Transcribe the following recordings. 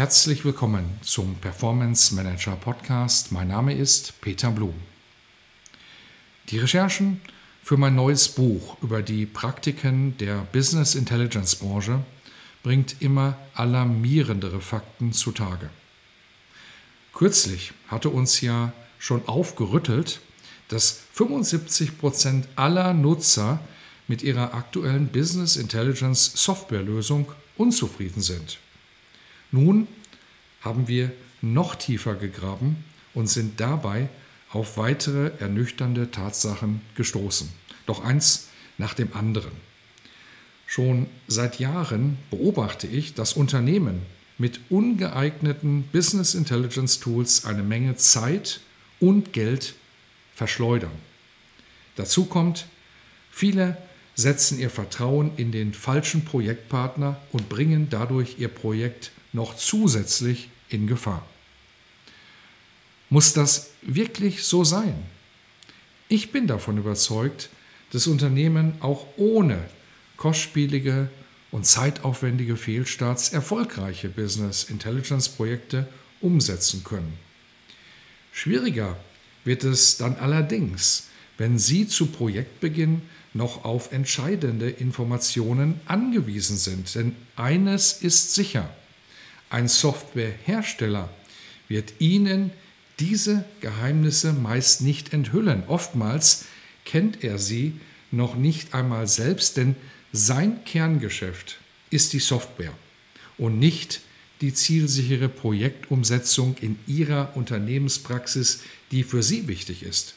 Herzlich willkommen zum Performance Manager Podcast. Mein Name ist Peter Blum. Die Recherchen für mein neues Buch über die Praktiken der Business Intelligence Branche bringt immer alarmierendere Fakten zutage. Kürzlich hatte uns ja schon aufgerüttelt, dass 75 Prozent aller Nutzer mit ihrer aktuellen Business Intelligence Softwarelösung unzufrieden sind. Nun haben wir noch tiefer gegraben und sind dabei auf weitere ernüchternde Tatsachen gestoßen. Doch eins nach dem anderen. Schon seit Jahren beobachte ich, dass Unternehmen mit ungeeigneten Business Intelligence Tools eine Menge Zeit und Geld verschleudern. Dazu kommt, viele setzen ihr Vertrauen in den falschen Projektpartner und bringen dadurch ihr Projekt noch zusätzlich in Gefahr. Muss das wirklich so sein? Ich bin davon überzeugt, dass Unternehmen auch ohne kostspielige und zeitaufwendige Fehlstarts erfolgreiche Business Intelligence Projekte umsetzen können. Schwieriger wird es dann allerdings, wenn Sie zu Projektbeginn noch auf entscheidende Informationen angewiesen sind. Denn eines ist sicher, ein Softwarehersteller wird Ihnen diese Geheimnisse meist nicht enthüllen. Oftmals kennt er sie noch nicht einmal selbst, denn sein Kerngeschäft ist die Software und nicht die zielsichere Projektumsetzung in Ihrer Unternehmenspraxis, die für Sie wichtig ist.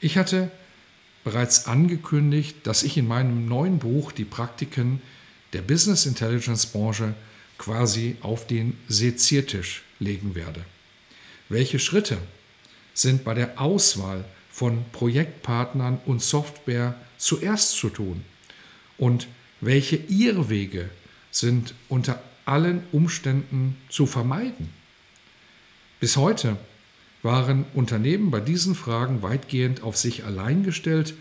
Ich hatte bereits angekündigt, dass ich in meinem neuen Buch die Praktiken der Business Intelligence Branche quasi auf den Seziertisch legen werde. Welche Schritte sind bei der Auswahl von Projektpartnern und Software zuerst zu tun? Und welche Irrwege sind unter allen Umständen zu vermeiden? Bis heute waren Unternehmen bei diesen Fragen weitgehend auf sich allein gestellt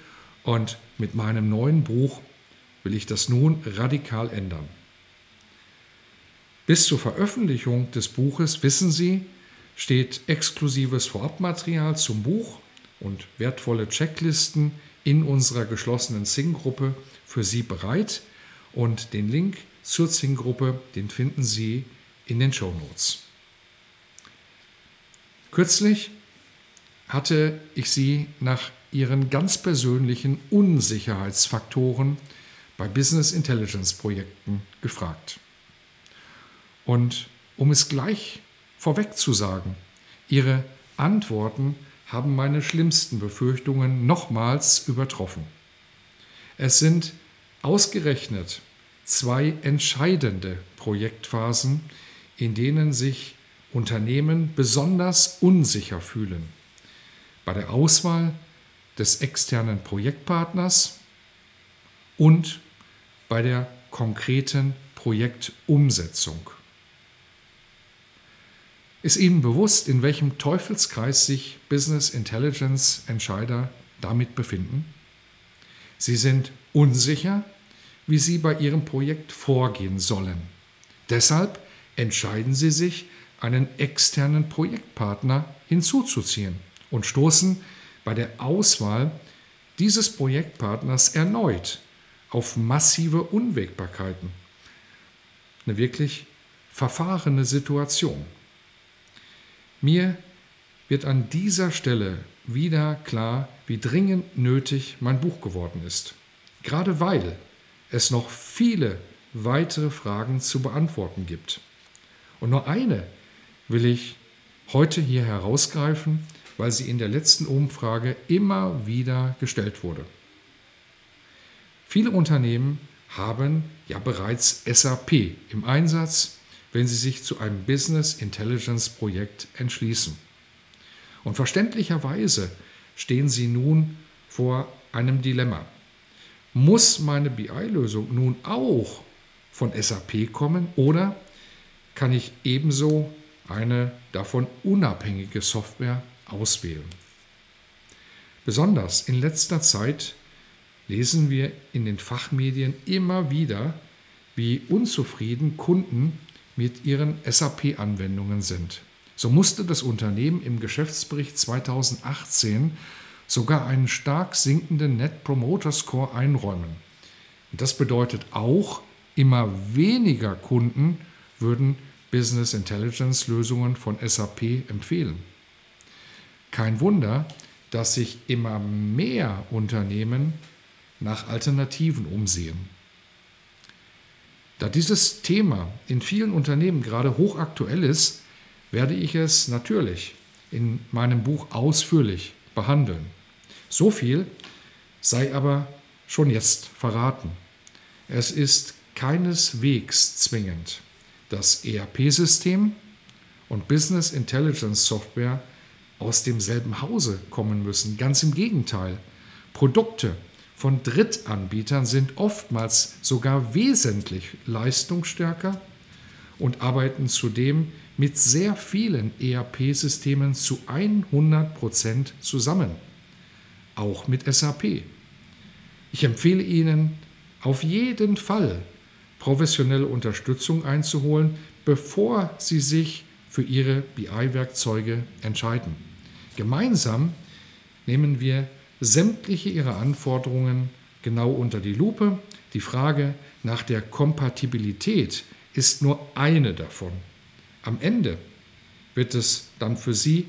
und mit meinem neuen Buch will ich das nun radikal ändern. Bis zur Veröffentlichung des Buches, wissen Sie, steht exklusives Vorabmaterial zum Buch und wertvolle Checklisten in unserer geschlossenen Zing-Gruppe für Sie bereit. Und den Link zur Zing-Gruppe, den finden Sie in den Show Notes. Kürzlich hatte ich Sie nach Ihren ganz persönlichen Unsicherheitsfaktoren bei Business Intelligence Projekten gefragt. Und um es gleich vorweg zu sagen, Ihre Antworten haben meine schlimmsten Befürchtungen nochmals übertroffen. Es sind ausgerechnet zwei entscheidende Projektphasen, in denen sich Unternehmen besonders unsicher fühlen. Bei der Auswahl des externen Projektpartners und bei der konkreten Projektumsetzung. Ist Ihnen bewusst, in welchem Teufelskreis sich Business Intelligence Entscheider damit befinden? Sie sind unsicher, wie Sie bei Ihrem Projekt vorgehen sollen. Deshalb entscheiden Sie sich, einen externen Projektpartner hinzuzuziehen und stoßen bei der Auswahl dieses Projektpartners erneut auf massive Unwägbarkeiten. Eine wirklich verfahrene Situation. Mir wird an dieser Stelle wieder klar, wie dringend nötig mein Buch geworden ist. Gerade weil es noch viele weitere Fragen zu beantworten gibt. Und nur eine will ich heute hier herausgreifen, weil sie in der letzten Umfrage immer wieder gestellt wurde. Viele Unternehmen haben ja bereits SAP im Einsatz, wenn sie sich zu einem Business Intelligence Projekt entschließen. Und verständlicherweise stehen sie nun vor einem Dilemma. Muss meine BI-Lösung nun auch von SAP kommen oder kann ich ebenso eine davon unabhängige Software auswählen? Besonders in letzter Zeit lesen wir in den Fachmedien immer wieder, wie unzufrieden Kunden mit ihren SAP-Anwendungen sind. So musste das Unternehmen im Geschäftsbericht 2018 sogar einen stark sinkenden Net Promoter Score einräumen. Und das bedeutet auch, immer weniger Kunden würden Business Intelligence Lösungen von SAP empfehlen. Kein Wunder, dass sich immer mehr Unternehmen nach Alternativen umsehen. Da dieses Thema in vielen Unternehmen gerade hochaktuell ist, werde ich es natürlich in meinem Buch ausführlich behandeln. So viel sei aber schon jetzt verraten. Es ist keineswegs zwingend, dass ERP-System und Business Intelligence Software aus demselben Hause kommen müssen. Ganz im Gegenteil. Produkte von Drittanbietern sind oftmals sogar wesentlich leistungsstärker und arbeiten zudem mit sehr vielen ERP-Systemen zu 100% zusammen, auch mit SAP. Ich empfehle Ihnen auf jeden Fall professionelle Unterstützung einzuholen, bevor Sie sich für Ihre BI-Werkzeuge entscheiden. Gemeinsam nehmen wir sämtliche Ihrer Anforderungen genau unter die Lupe. Die Frage nach der Kompatibilität ist nur eine davon. Am Ende wird es dann für Sie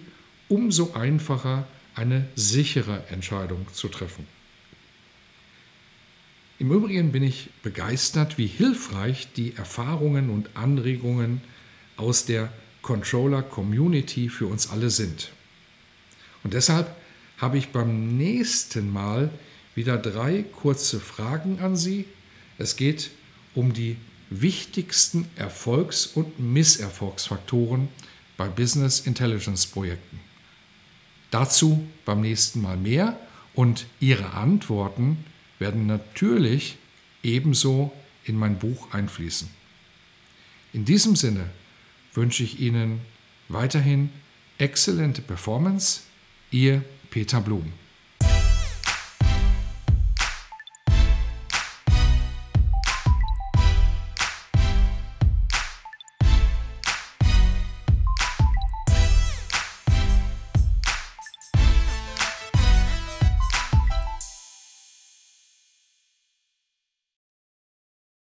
umso einfacher, eine sichere Entscheidung zu treffen. Im Übrigen bin ich begeistert, wie hilfreich die Erfahrungen und Anregungen aus der Controller Community für uns alle sind. Und deshalb habe ich beim nächsten Mal wieder drei kurze Fragen an Sie. Es geht um die wichtigsten Erfolgs- und Misserfolgsfaktoren bei Business Intelligence Projekten. Dazu beim nächsten Mal mehr und Ihre Antworten werden natürlich ebenso in mein Buch einfließen. In diesem Sinne wünsche ich Ihnen weiterhin exzellente Performance. Ihr Peter Blum.